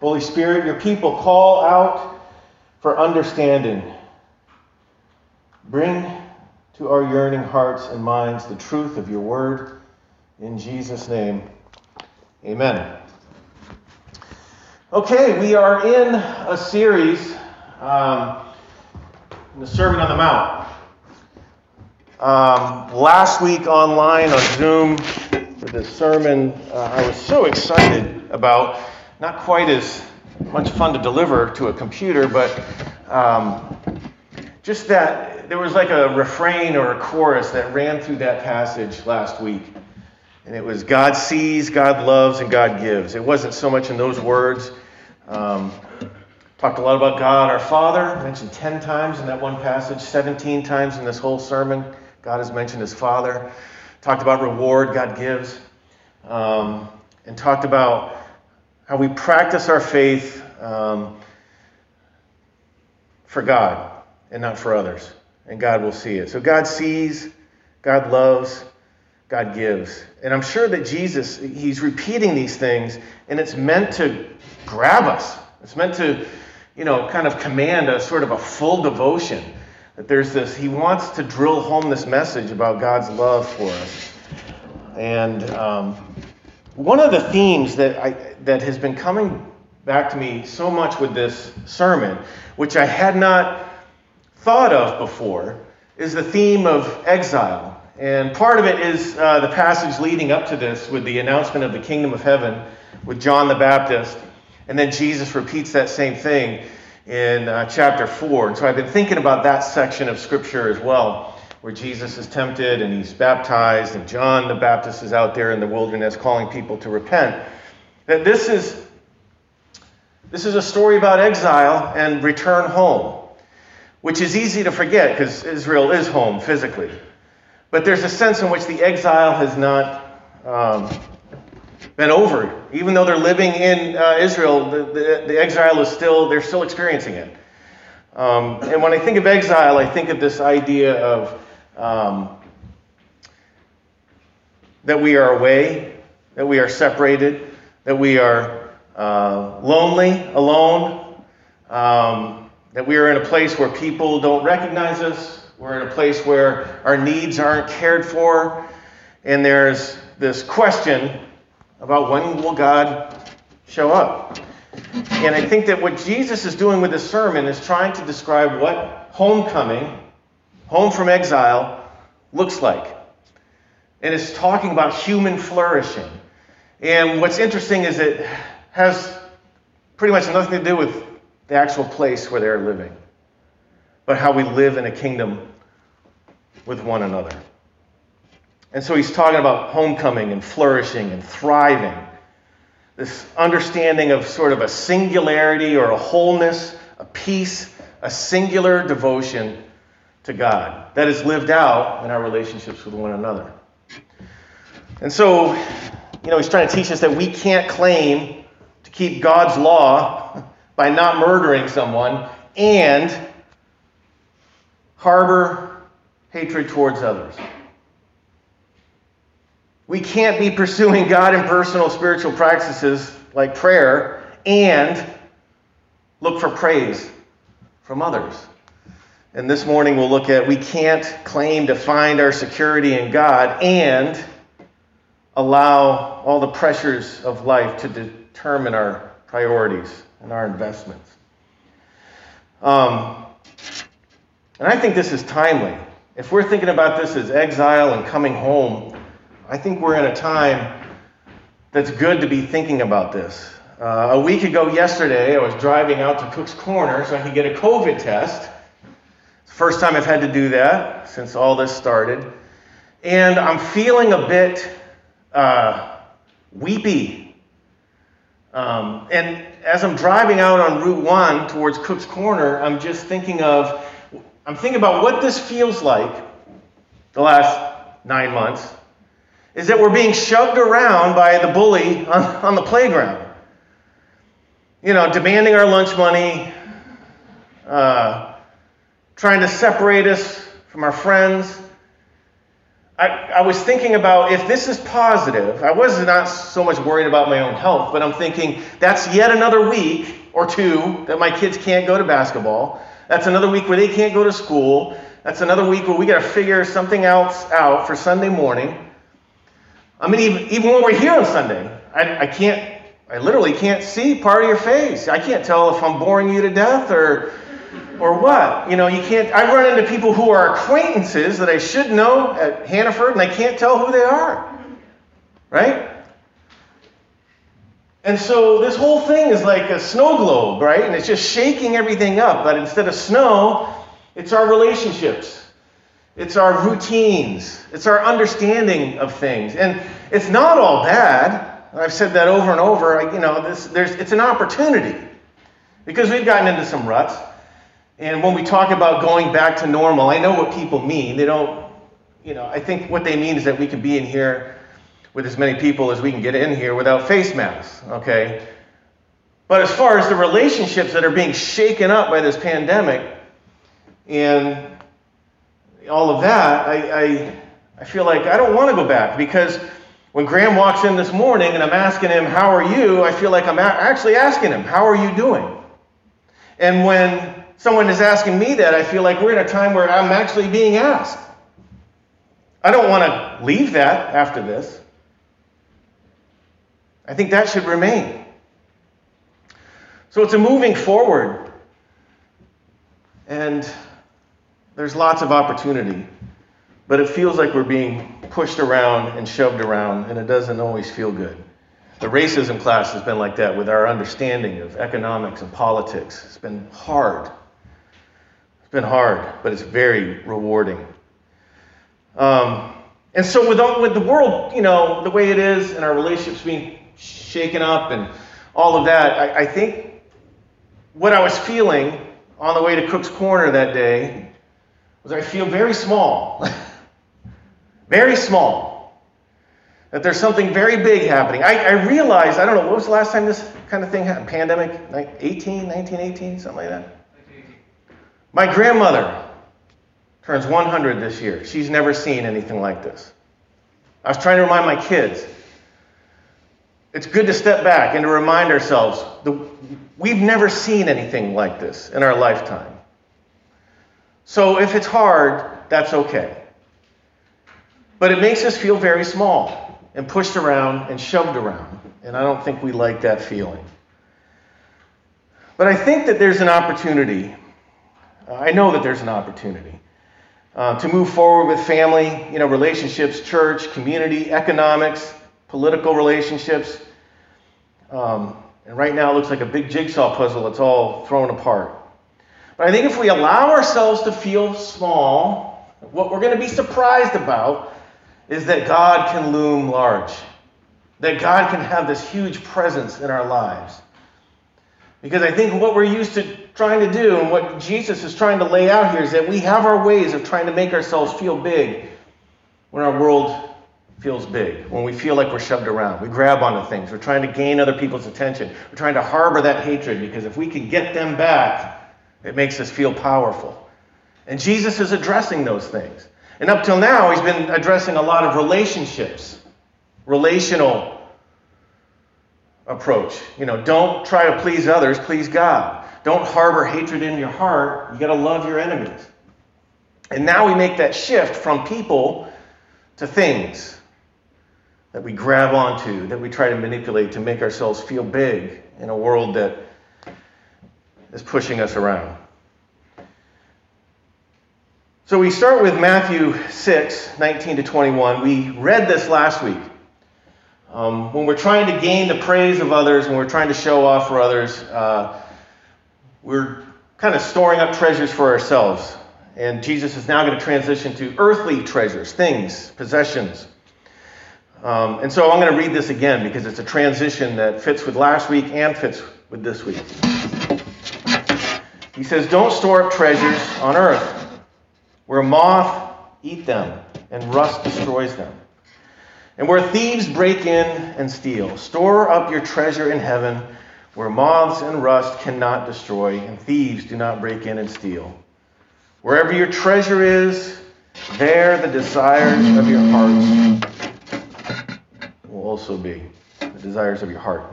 Holy Spirit, your people call out for understanding. Bring to our yearning hearts and minds the truth of your word. In Jesus' name, amen. Okay, we are in a series, um, the Sermon on the Mount. Um, last week online on Zoom for the sermon, uh, I was so excited about. Not quite as much fun to deliver to a computer, but um, just that there was like a refrain or a chorus that ran through that passage last week. And it was God sees, God loves, and God gives. It wasn't so much in those words. Um, talked a lot about God our Father, mentioned 10 times in that one passage, 17 times in this whole sermon. God has mentioned his Father. Talked about reward God gives. Um, and talked about how we practice our faith um, for God and not for others. And God will see it. So God sees, God loves, God gives. And I'm sure that Jesus, he's repeating these things, and it's meant to grab us. It's meant to, you know, kind of command a sort of a full devotion. That there's this, he wants to drill home this message about God's love for us. And um, one of the themes that, I, that has been coming back to me so much with this sermon, which I had not thought of before, is the theme of exile. And part of it is uh, the passage leading up to this with the announcement of the kingdom of heaven with John the Baptist. And then Jesus repeats that same thing in uh, chapter 4. And so I've been thinking about that section of scripture as well, where Jesus is tempted and he's baptized, and John the Baptist is out there in the wilderness calling people to repent. That this is, this is a story about exile and return home, which is easy to forget because Israel is home physically. But there's a sense in which the exile has not um, been over. Even though they're living in uh, Israel, the, the, the, exile is still, they're still experiencing it. Um, and when I think of exile, I think of this idea of um, that we are away, that we are separated, that we are uh, lonely, alone, um, that we are in a place where people don't recognize us, we're in a place where our needs aren't cared for, and there's this question about when will God show up. And I think that what Jesus is doing with this sermon is trying to describe what homecoming, home from exile, looks like. And it's talking about human flourishing. And what's interesting is it has pretty much nothing to do with the actual place where they're living, but how we live in a kingdom with one another. And so he's talking about homecoming and flourishing and thriving. This understanding of sort of a singularity or a wholeness, a peace, a singular devotion to God that is lived out in our relationships with one another. And so, you know, he's trying to teach us that we can't claim to keep God's law by not murdering someone and harbor hatred towards others. We can't be pursuing God in personal spiritual practices like prayer and look for praise from others. And this morning we'll look at we can't claim to find our security in God and allow all the pressures of life to determine our priorities and our investments. Um, and I think this is timely. If we're thinking about this as exile and coming home, I think we're in a time that's good to be thinking about this. Uh, a week ago yesterday, I was driving out to Cook's Corner so I could get a COVID test. First time I've had to do that since all this started. And I'm feeling a bit uh, weepy. Um, and as I'm driving out on Route 1 towards Cook's Corner, I'm just thinking of I'm thinking about what this feels like the last nine months is that we're being shoved around by the bully on, on the playground. You know, demanding our lunch money, uh, trying to separate us from our friends. I, I was thinking about if this is positive, I was not so much worried about my own health, but I'm thinking that's yet another week or two that my kids can't go to basketball. That's another week where they can't go to school. That's another week where we got to figure something else out for Sunday morning. I mean, even, even when we're here on Sunday, I, I can't, I literally can't see part of your face. I can't tell if I'm boring you to death or, or what. You know, you can't, I run into people who are acquaintances that I should know at Hannaford and I can't tell who they are. Right? And so this whole thing is like a snow globe, right? And it's just shaking everything up. But instead of snow, it's our relationships. It's our routines. It's our understanding of things. And it's not all bad. I've said that over and over. You know, this, there's, it's an opportunity because we've gotten into some ruts. And when we talk about going back to normal, I know what people mean. They don't, you know, I think what they mean is that we can be in here with as many people as we can get in here without face masks, okay? But as far as the relationships that are being shaken up by this pandemic and all of that, I, I, I feel like I don't want to go back because when Graham walks in this morning and I'm asking him, How are you? I feel like I'm actually asking him, How are you doing? And when someone is asking me that, I feel like we're in a time where I'm actually being asked. I don't want to leave that after this. I think that should remain. So it's a moving forward. And there's lots of opportunity. But it feels like we're being pushed around and shoved around, and it doesn't always feel good. The racism class has been like that with our understanding of economics and politics. It's been hard. It's been hard, but it's very rewarding. Um, and so, with, with the world, you know, the way it is, and our relationships being shaken up and all of that, I, I think what I was feeling on the way to Cook's Corner that day was I feel very small. very small. That there's something very big happening. I, I realized, I don't know, what was the last time this kind of thing happened? Pandemic? 18, 1918, something like that? My grandmother turns 100 this year. She's never seen anything like this. I was trying to remind my kids it's good to step back and to remind ourselves that we've never seen anything like this in our lifetime. So if it's hard, that's okay. But it makes us feel very small and pushed around and shoved around. And I don't think we like that feeling. But I think that there's an opportunity. I know that there's an opportunity uh, to move forward with family, you know, relationships, church, community, economics, political relationships. Um, and right now it looks like a big jigsaw puzzle that's all thrown apart. But I think if we allow ourselves to feel small, what we're going to be surprised about is that God can loom large, that God can have this huge presence in our lives. Because I think what we're used to trying to do and what Jesus is trying to lay out here is that we have our ways of trying to make ourselves feel big when our world feels big, when we feel like we're shoved around. We grab onto things. We're trying to gain other people's attention. We're trying to harbor that hatred because if we can get them back, it makes us feel powerful. And Jesus is addressing those things. And up till now, he's been addressing a lot of relationships, relational approach. You know, don't try to please others, please God. Don't harbor hatred in your heart. You got to love your enemies. And now we make that shift from people to things that we grab onto, that we try to manipulate to make ourselves feel big in a world that is pushing us around. So we start with Matthew 6, 19 to 21. We read this last week. Um, when we're trying to gain the praise of others, when we're trying to show off for others, uh, we're kind of storing up treasures for ourselves. And Jesus is now going to transition to earthly treasures, things, possessions. Um, and so I'm going to read this again because it's a transition that fits with last week and fits with this week. He says, Don't store up treasures on earth where moth eat them and rust destroys them, and where thieves break in and steal. Store up your treasure in heaven where moths and rust cannot destroy and thieves do not break in and steal. Wherever your treasure is, there the desires of your hearts will also be. The desires of your heart.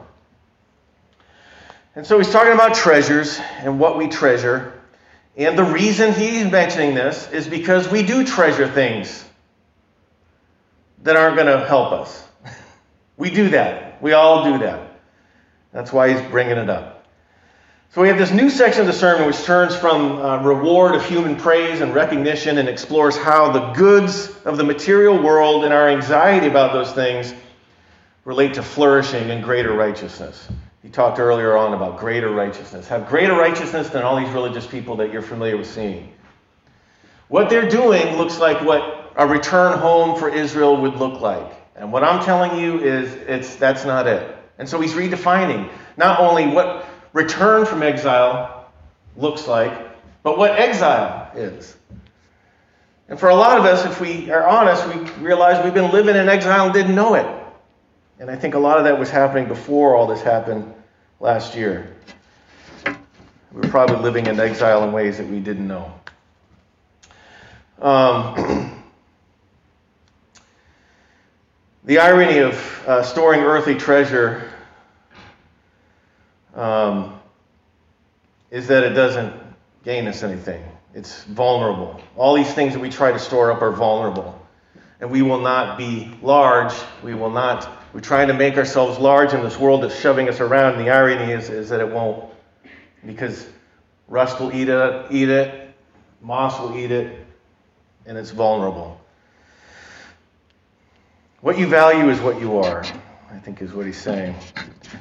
And so he's talking about treasures and what we treasure. And the reason he's mentioning this is because we do treasure things that aren't going to help us. We do that. We all do that. That's why he's bringing it up. So we have this new section of the sermon which turns from uh, reward of human praise and recognition and explores how the goods of the material world and our anxiety about those things relate to flourishing and greater righteousness. He talked earlier on about greater righteousness. Have greater righteousness than all these religious people that you're familiar with seeing. What they're doing looks like what a return home for Israel would look like. And what I'm telling you is it's that's not it. And so he's redefining not only what return from exile looks like, but what exile is. And for a lot of us, if we are honest, we realize we've been living in exile and didn't know it. And I think a lot of that was happening before all this happened last year. We were probably living in exile in ways that we didn't know. Um, The irony of uh, storing earthly treasure um, is that it doesn't gain us anything. It's vulnerable. All these things that we try to store up are vulnerable. And we will not be large. We will not. We're trying to make ourselves large in this world that's shoving us around. And the irony is, is that it won't. Because rust will eat it, eat it, moss will eat it, and it's vulnerable. What you value is what you are, I think is what he's saying.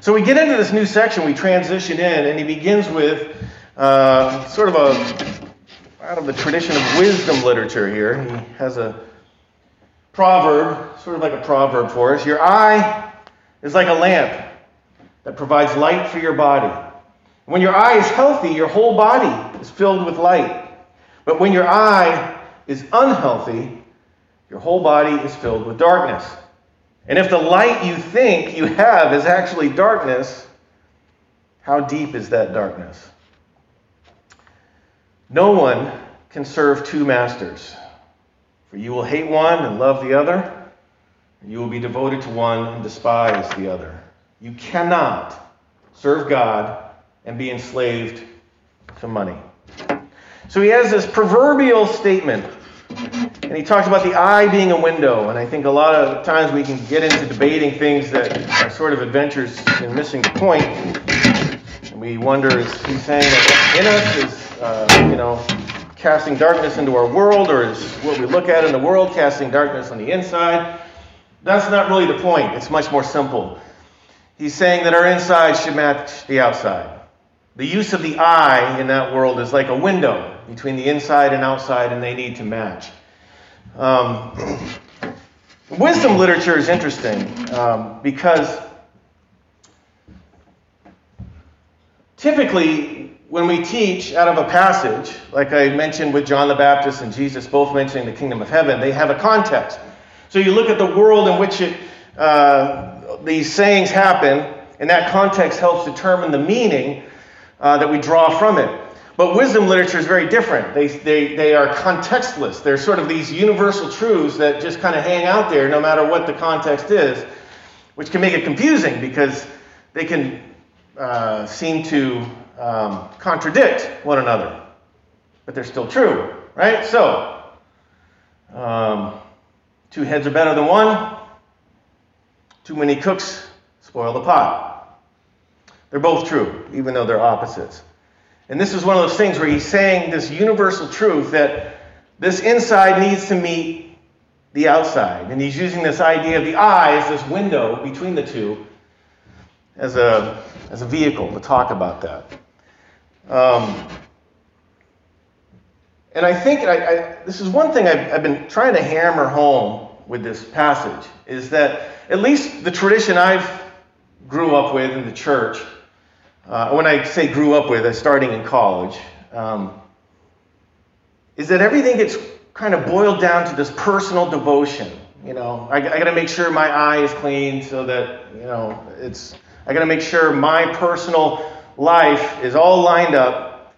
So we get into this new section, we transition in, and he begins with uh, sort of a, out of the tradition of wisdom literature here. He has a proverb, sort of like a proverb for us. Your eye is like a lamp that provides light for your body. When your eye is healthy, your whole body is filled with light. But when your eye is unhealthy, your whole body is filled with darkness. And if the light you think you have is actually darkness, how deep is that darkness? No one can serve two masters, for you will hate one and love the other, and you will be devoted to one and despise the other. You cannot serve God and be enslaved to money. So he has this proverbial statement and he talks about the eye being a window. And I think a lot of times we can get into debating things that are sort of adventures in missing the point. And we wonder, is he saying that in us is, uh, you know, casting darkness into our world, or is what we look at in the world casting darkness on the inside? That's not really the point. It's much more simple. He's saying that our inside should match the outside. The use of the eye in that world is like a window between the inside and outside, and they need to match. Um, wisdom literature is interesting um, because typically when we teach out of a passage, like I mentioned with John the Baptist and Jesus both mentioning the kingdom of heaven, they have a context. So you look at the world in which it, uh, these sayings happen, and that context helps determine the meaning uh, that we draw from it. But wisdom literature is very different. They, they, they are contextless. They're sort of these universal truths that just kind of hang out there no matter what the context is, which can make it confusing because they can uh, seem to um, contradict one another. But they're still true, right? So, um, two heads are better than one. Too many cooks spoil the pot. They're both true, even though they're opposites. And this is one of those things where he's saying this universal truth that this inside needs to meet the outside. And he's using this idea of the eyes, this window between the two as a, as a vehicle to talk about that. Um, and I think I, I, this is one thing I've, I've been trying to hammer home with this passage is that at least the tradition I've grew up with in the church uh, when I say grew up with, uh, starting in college, um, is that everything gets kind of boiled down to this personal devotion. You know, I, I got to make sure my eye is clean so that you know it's. I got to make sure my personal life is all lined up.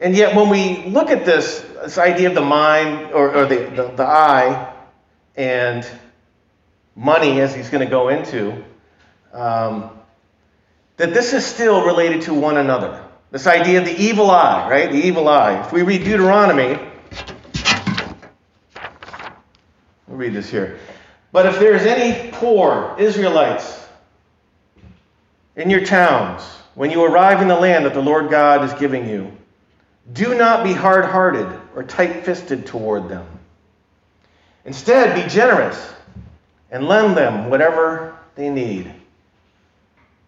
And yet, when we look at this, this idea of the mind or, or the, the, the eye and money, as he's going to go into, um, that this is still related to one another. This idea of the evil eye, right? The evil eye. If we read Deuteronomy, we'll read this here. But if there is any poor Israelites in your towns, when you arrive in the land that the Lord God is giving you, do not be hard hearted or tight fisted toward them. Instead, be generous and lend them whatever they need.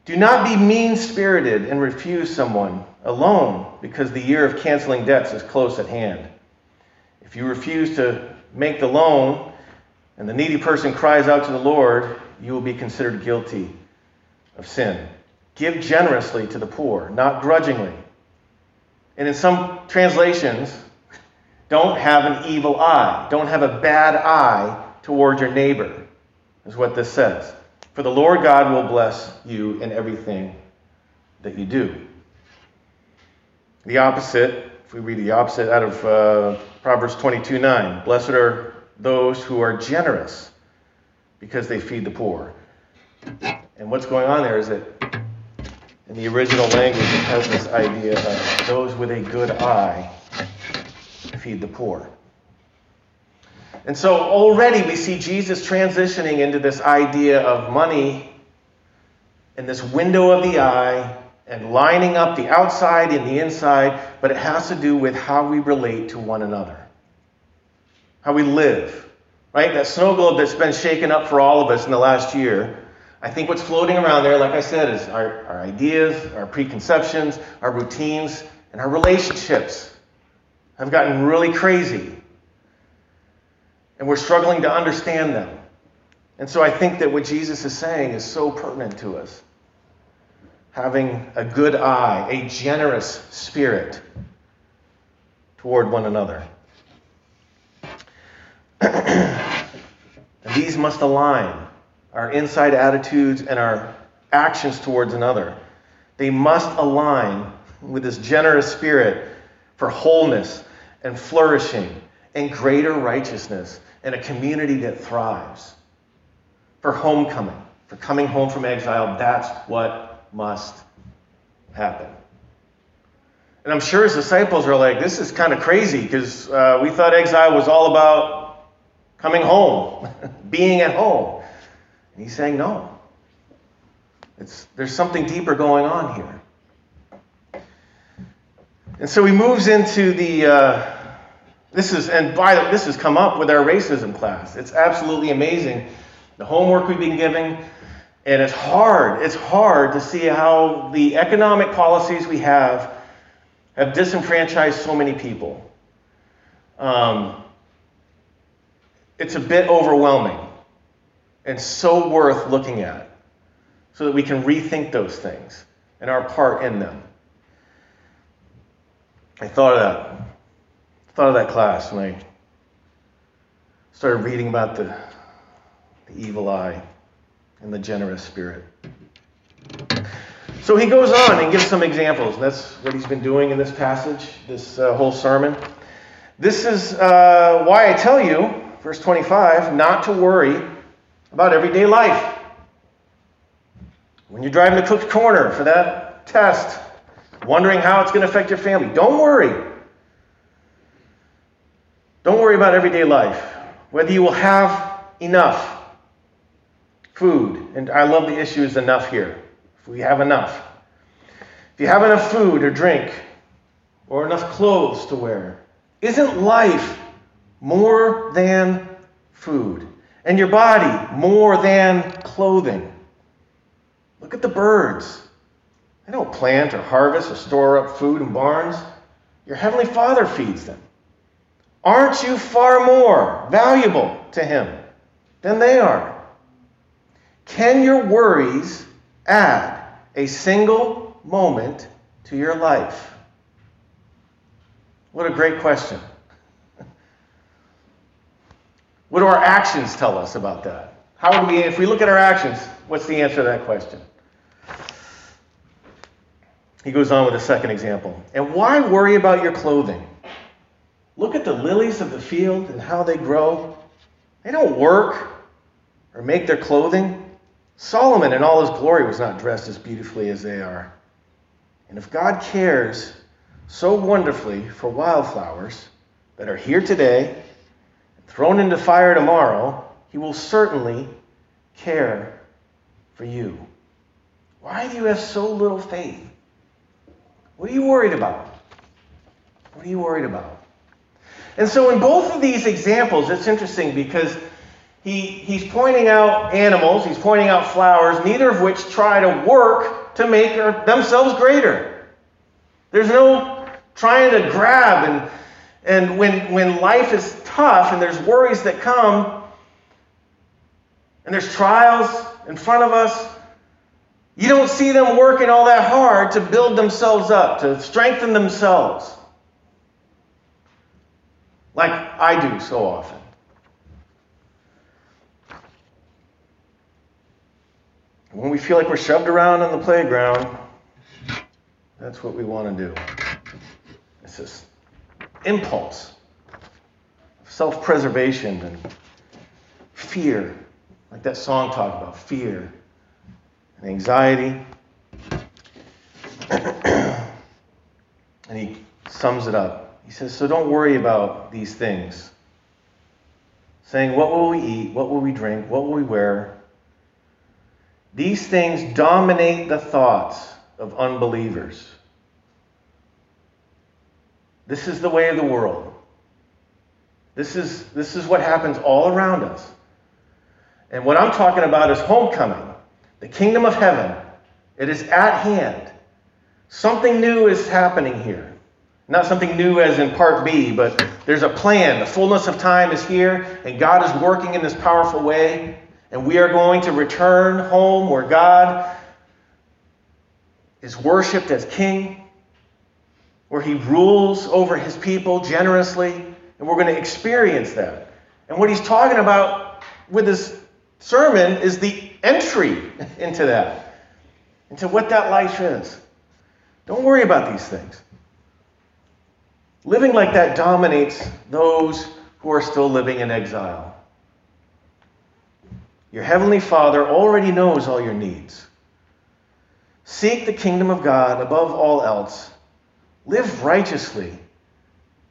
Do not be mean spirited and refuse someone a loan because the year of canceling debts is close at hand. If you refuse to make the loan and the needy person cries out to the Lord, you will be considered guilty of sin. Give generously to the poor, not grudgingly. And in some translations, don't have an evil eye. Don't have a bad eye toward your neighbor, is what this says. For the Lord God will bless you in everything that you do. The opposite, if we read the opposite out of uh, Proverbs 22 9, blessed are those who are generous because they feed the poor. And what's going on there is that in the original language, it has this idea of those with a good eye feed the poor. And so already we see Jesus transitioning into this idea of money and this window of the eye and lining up the outside and the inside, but it has to do with how we relate to one another, how we live. Right? That snow globe that's been shaken up for all of us in the last year. I think what's floating around there, like I said, is our, our ideas, our preconceptions, our routines, and our relationships have gotten really crazy. And we're struggling to understand them. And so I think that what Jesus is saying is so pertinent to us. Having a good eye, a generous spirit toward one another. these must align our inside attitudes and our actions towards another. They must align with this generous spirit for wholeness and flourishing and greater righteousness and a community that thrives. For homecoming, for coming home from exile, that's what must happen. And I'm sure his disciples are like, this is kind of crazy because uh, we thought exile was all about coming home, being at home. And he's saying, no. It's, there's something deeper going on here. And so he moves into the, uh, this is, and by the, this has come up with our racism class. It's absolutely amazing. The homework we've been giving, and it's hard. It's hard to see how the economic policies we have have disenfranchised so many people. Um, it's a bit overwhelming and so worth looking at so that we can rethink those things and our part in them. I thought of that thought of that class when I started reading about the, the evil eye and the generous spirit. So he goes on and gives some examples. And that's what he's been doing in this passage, this uh, whole sermon. This is uh, why I tell you, verse 25, not to worry about everyday life. When you're driving to Cook's Corner for that test, wondering how it's going to affect your family, don't worry. Don't worry about everyday life, whether you will have enough food. And I love the issue is enough here. If we have enough. If you have enough food or drink or enough clothes to wear, isn't life more than food? And your body more than clothing? Look at the birds. They don't plant or harvest or store up food in barns. Your heavenly Father feeds them. Aren't you far more valuable to Him than they are? Can your worries add a single moment to your life? What a great question. What do our actions tell us about that? How would we, if we look at our actions, what's the answer to that question? He goes on with a second example. And why worry about your clothing? Look at the lilies of the field and how they grow. They don't work or make their clothing. Solomon in all his glory was not dressed as beautifully as they are. And if God cares so wonderfully for wildflowers that are here today, thrown into fire tomorrow, he will certainly care for you. Why do you have so little faith? What are you worried about? What are you worried about? And so, in both of these examples, it's interesting because he, he's pointing out animals, he's pointing out flowers, neither of which try to work to make themselves greater. There's no trying to grab, and, and when, when life is tough and there's worries that come, and there's trials in front of us, you don't see them working all that hard to build themselves up, to strengthen themselves, like I do so often. When we feel like we're shoved around on the playground, that's what we want to do. It's this impulse self preservation and fear, like that song talked about fear and anxiety. and he sums it up. He says, So don't worry about these things. Saying, What will we eat? What will we drink? What will we wear? These things dominate the thoughts of unbelievers. This is the way of the world. This is, this is what happens all around us. And what I'm talking about is homecoming, the kingdom of heaven. It is at hand. Something new is happening here. Not something new as in part B, but there's a plan. The fullness of time is here, and God is working in this powerful way. And we are going to return home where God is worshiped as king, where he rules over his people generously, and we're going to experience that. And what he's talking about with this sermon is the entry into that, into what that life is. Don't worry about these things. Living like that dominates those who are still living in exile. Your Heavenly Father already knows all your needs. Seek the kingdom of God above all else. Live righteously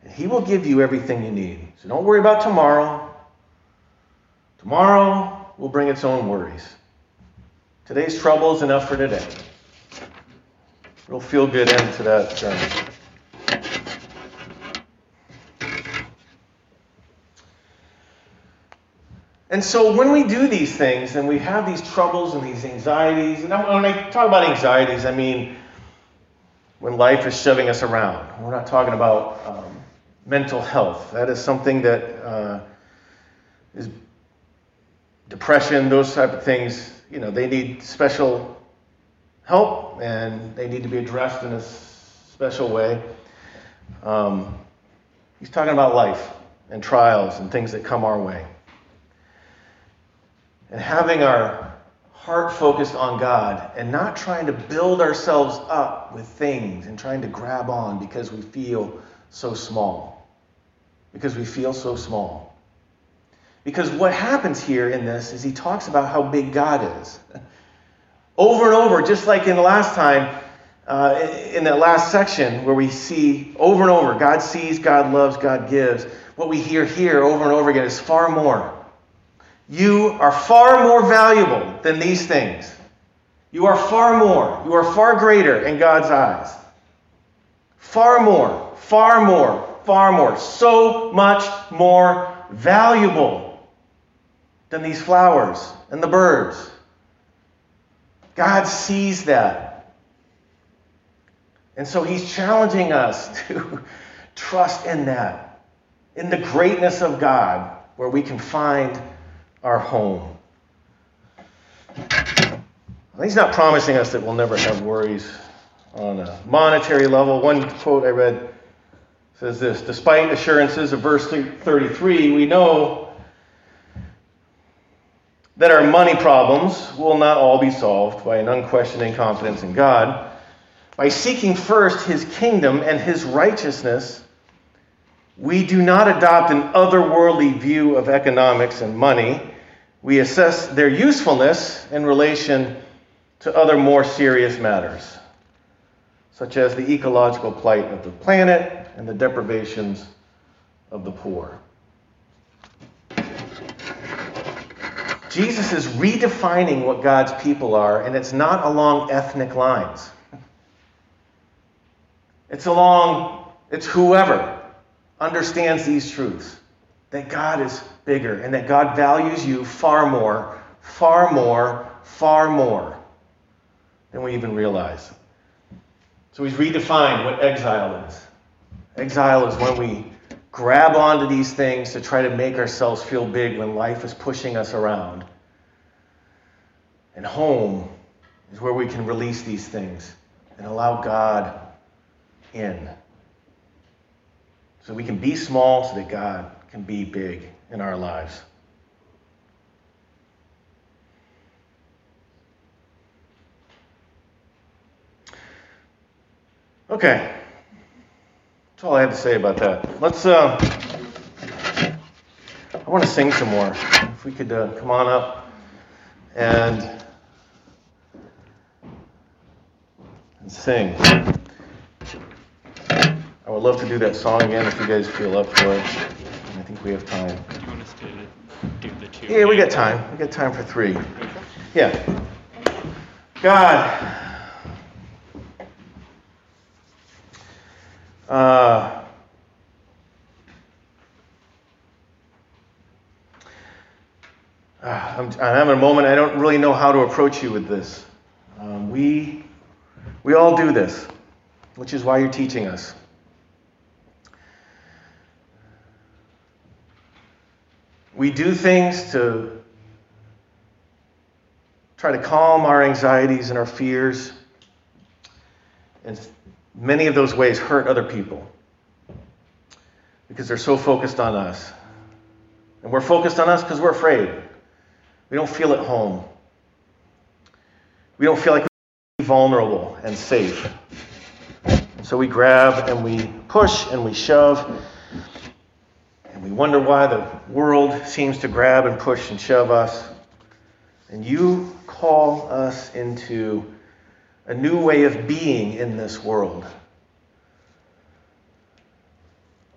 and He will give you everything you need. So don't worry about tomorrow. Tomorrow will bring its own worries. Today's trouble is enough for today. Real feel good end to that sermon. And so when we do these things and we have these troubles and these anxieties, and when I talk about anxieties, I mean when life is shoving us around. We're not talking about um, mental health. That is something that uh, is depression, those type of things. You know, they need special help and they need to be addressed in a special way. Um, he's talking about life and trials and things that come our way. And having our heart focused on God and not trying to build ourselves up with things and trying to grab on because we feel so small because we feel so small. Because what happens here in this is he talks about how big God is. over and over, just like in the last time, uh, in that last section where we see over and over God sees, God loves, God gives. What we hear here over and over again is far more. You are far more valuable than these things. You are far more. You are far greater in God's eyes. Far more, far more, far more, so much more valuable than these flowers and the birds. God sees that. And so he's challenging us to trust in that, in the greatness of God, where we can find our home. He's not promising us that we'll never have worries on a monetary level. One quote I read says this Despite assurances of verse 33, we know that our money problems will not all be solved by an unquestioning confidence in God. By seeking first his kingdom and his righteousness, we do not adopt an otherworldly view of economics and money. We assess their usefulness in relation to other more serious matters, such as the ecological plight of the planet and the deprivations of the poor. Jesus is redefining what God's people are, and it's not along ethnic lines. It's along, it's whoever understands these truths that God is bigger and that God values you far more, far more, far more than we even realize. So he's redefined what exile is. Exile is when we grab onto these things to try to make ourselves feel big when life is pushing us around. And home is where we can release these things and allow God in. So we can be small so that God can be big in our lives. Okay. That's all I have to say about that. Let's. Uh, I want to sing some more. If we could uh, come on up and and sing. I would love to do that song again if you guys feel up for it. Think we have time. Do you want us to do the two? Yeah, we got time. We got time for three. Yeah. God. Uh, I'm, I'm having a moment. I don't really know how to approach you with this. Um, we, we all do this, which is why you're teaching us. We do things to try to calm our anxieties and our fears. And many of those ways hurt other people because they're so focused on us. And we're focused on us because we're afraid. We don't feel at home. We don't feel like we're vulnerable and safe. So we grab and we push and we shove. We wonder why the world seems to grab and push and shove us. And you call us into a new way of being in this world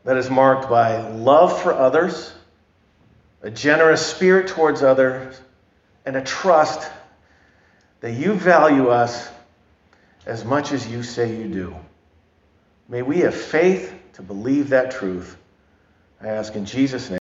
that is marked by love for others, a generous spirit towards others, and a trust that you value us as much as you say you do. May we have faith to believe that truth. I ask in Jesus' name.